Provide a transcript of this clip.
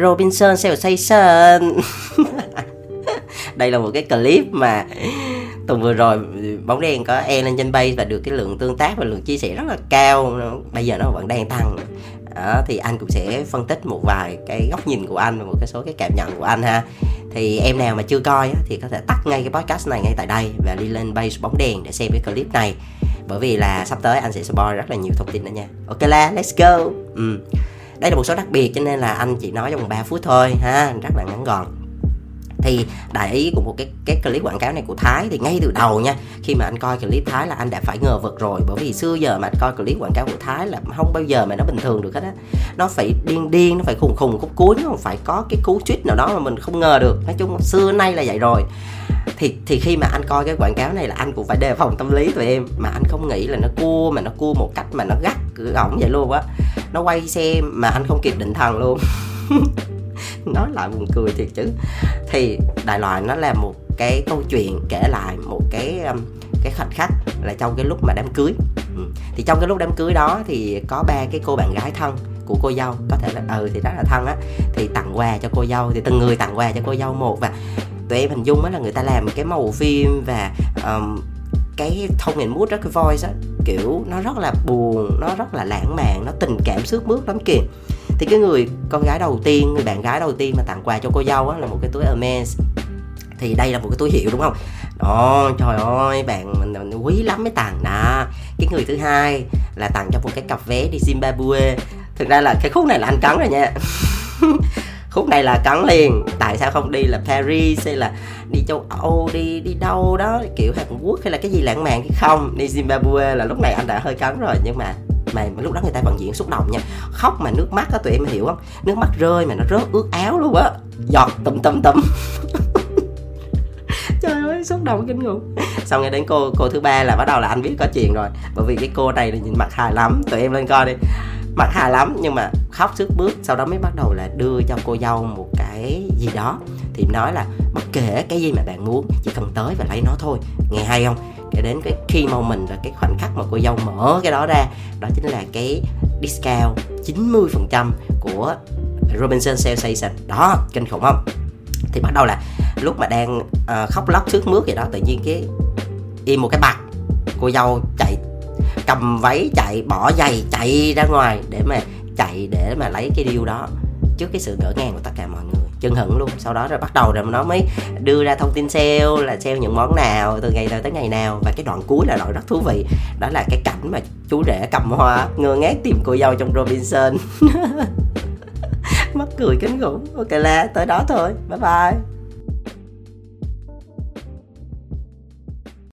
Robinson Sensation đây là một cái clip mà tuần vừa rồi bóng đen có e lên trên bay và được cái lượng tương tác và lượng chia sẻ rất là cao. Bây giờ nó vẫn đang tăng. Đó, thì anh cũng sẽ phân tích một vài cái góc nhìn của anh và một cái số cái cảm nhận của anh ha. Thì em nào mà chưa coi thì có thể tắt ngay cái podcast này ngay tại đây và đi lên base bóng đèn để xem cái clip này. Bởi vì là sắp tới anh sẽ spoil rất là nhiều thông tin nữa nha. Ok la let's go. Ừ đây là một số đặc biệt, cho nên là anh chỉ nói trong 3 phút thôi, ha, rất là ngắn gọn. Thì đại ý của một cái cái clip quảng cáo này của Thái thì ngay từ đầu nha, khi mà anh coi clip Thái là anh đã phải ngờ vực rồi, bởi vì xưa giờ mà anh coi clip quảng cáo của Thái là không bao giờ mà nó bình thường được hết á. Nó phải điên điên, nó phải khùng khùng khúc cuối, nó phải có cái cú tweet nào đó mà mình không ngờ được. Nói chung xưa nay là vậy rồi thì thì khi mà anh coi cái quảng cáo này là anh cũng phải đề phòng tâm lý tụi em. Mà anh không nghĩ là nó cua, mà nó cua một cách mà nó gắt gỏng vậy luôn á. Nó quay xe mà anh không kịp định thần luôn. Nói lại buồn cười thiệt chứ. Thì đại loại nó là một cái câu chuyện kể lại một cái um, cái khoảnh khắc là trong cái lúc mà đám cưới. Ừ. thì trong cái lúc đám cưới đó thì có ba cái cô bạn gái thân của cô dâu, có thể là ừ thì rất là thân á. Thì tặng quà cho cô dâu, thì từng người tặng quà cho cô dâu một và tụi em hình dung á là người ta làm cái màu phim và um, cái thông hình mút đó cái voice á kiểu nó rất là buồn nó rất là lãng mạn nó tình cảm sướt mướt lắm kìa. Thì cái người con gái đầu tiên người bạn gái đầu tiên mà tặng quà cho cô dâu á là một cái túi Hermes. Thì đây là một cái túi hiệu đúng không? Đó trời ơi bạn mình, quý lắm mới tặng nè cái người thứ hai là tặng cho một cái cặp vé đi Zimbabwe. Thực ra là cái khúc này là anh cắn rồi nha. khúc này là cắn liền. Tại sao không đi là Paris hay là đi châu Âu, đi đi đâu đó, kiểu Hàn Quốc hay là cái gì lãng mạn hay không? Đi Zimbabwe là lúc này anh đã hơi cắn rồi. Nhưng mà mà lúc đó người ta vẫn diễn xúc động nha. Khóc mà nước mắt á, tụi em hiểu không? Nước mắt rơi mà nó rớt ướt áo luôn á. Giọt tùm tùm tùm. Trời ơi, xúc động kinh khủng. Xong rồi đến cô cô thứ ba là bắt đầu là anh biết có chuyện rồi. Bởi vì cái cô này là nhìn mặt hài lắm. Tụi em lên coi đi mặt hà lắm nhưng mà khóc sức bước sau đó mới bắt đầu là đưa cho cô dâu một cái gì đó. Thì nói là bất kể cái gì mà bạn muốn chỉ cần tới và lấy nó thôi. Nghe hay không? Để đến cái khi mà mình là cái khoảnh khắc mà cô dâu mở cái đó ra đó chính là cái discount 90% của Robinson sales Station đó kinh khủng không? Thì bắt đầu là lúc mà đang uh, khóc lóc trước mướt gì đó tự nhiên cái im một cái bạc cô dâu chạy cầm váy chạy, bỏ giày chạy ra ngoài để mà chạy để mà lấy cái điều đó. Trước cái sự ngỡ ngàng của tất cả mọi người, chân hững luôn. Sau đó rồi bắt đầu rồi nó mới đưa ra thông tin sale là sale những món nào, từ ngày nào tới ngày nào. Và cái đoạn cuối là đoạn rất thú vị, đó là cái cảnh mà chú rể cầm hoa ngơ ngác tìm cô dâu trong Robinson. Mắc cười kinh khủng. Ok, là tới đó thôi. Bye bye.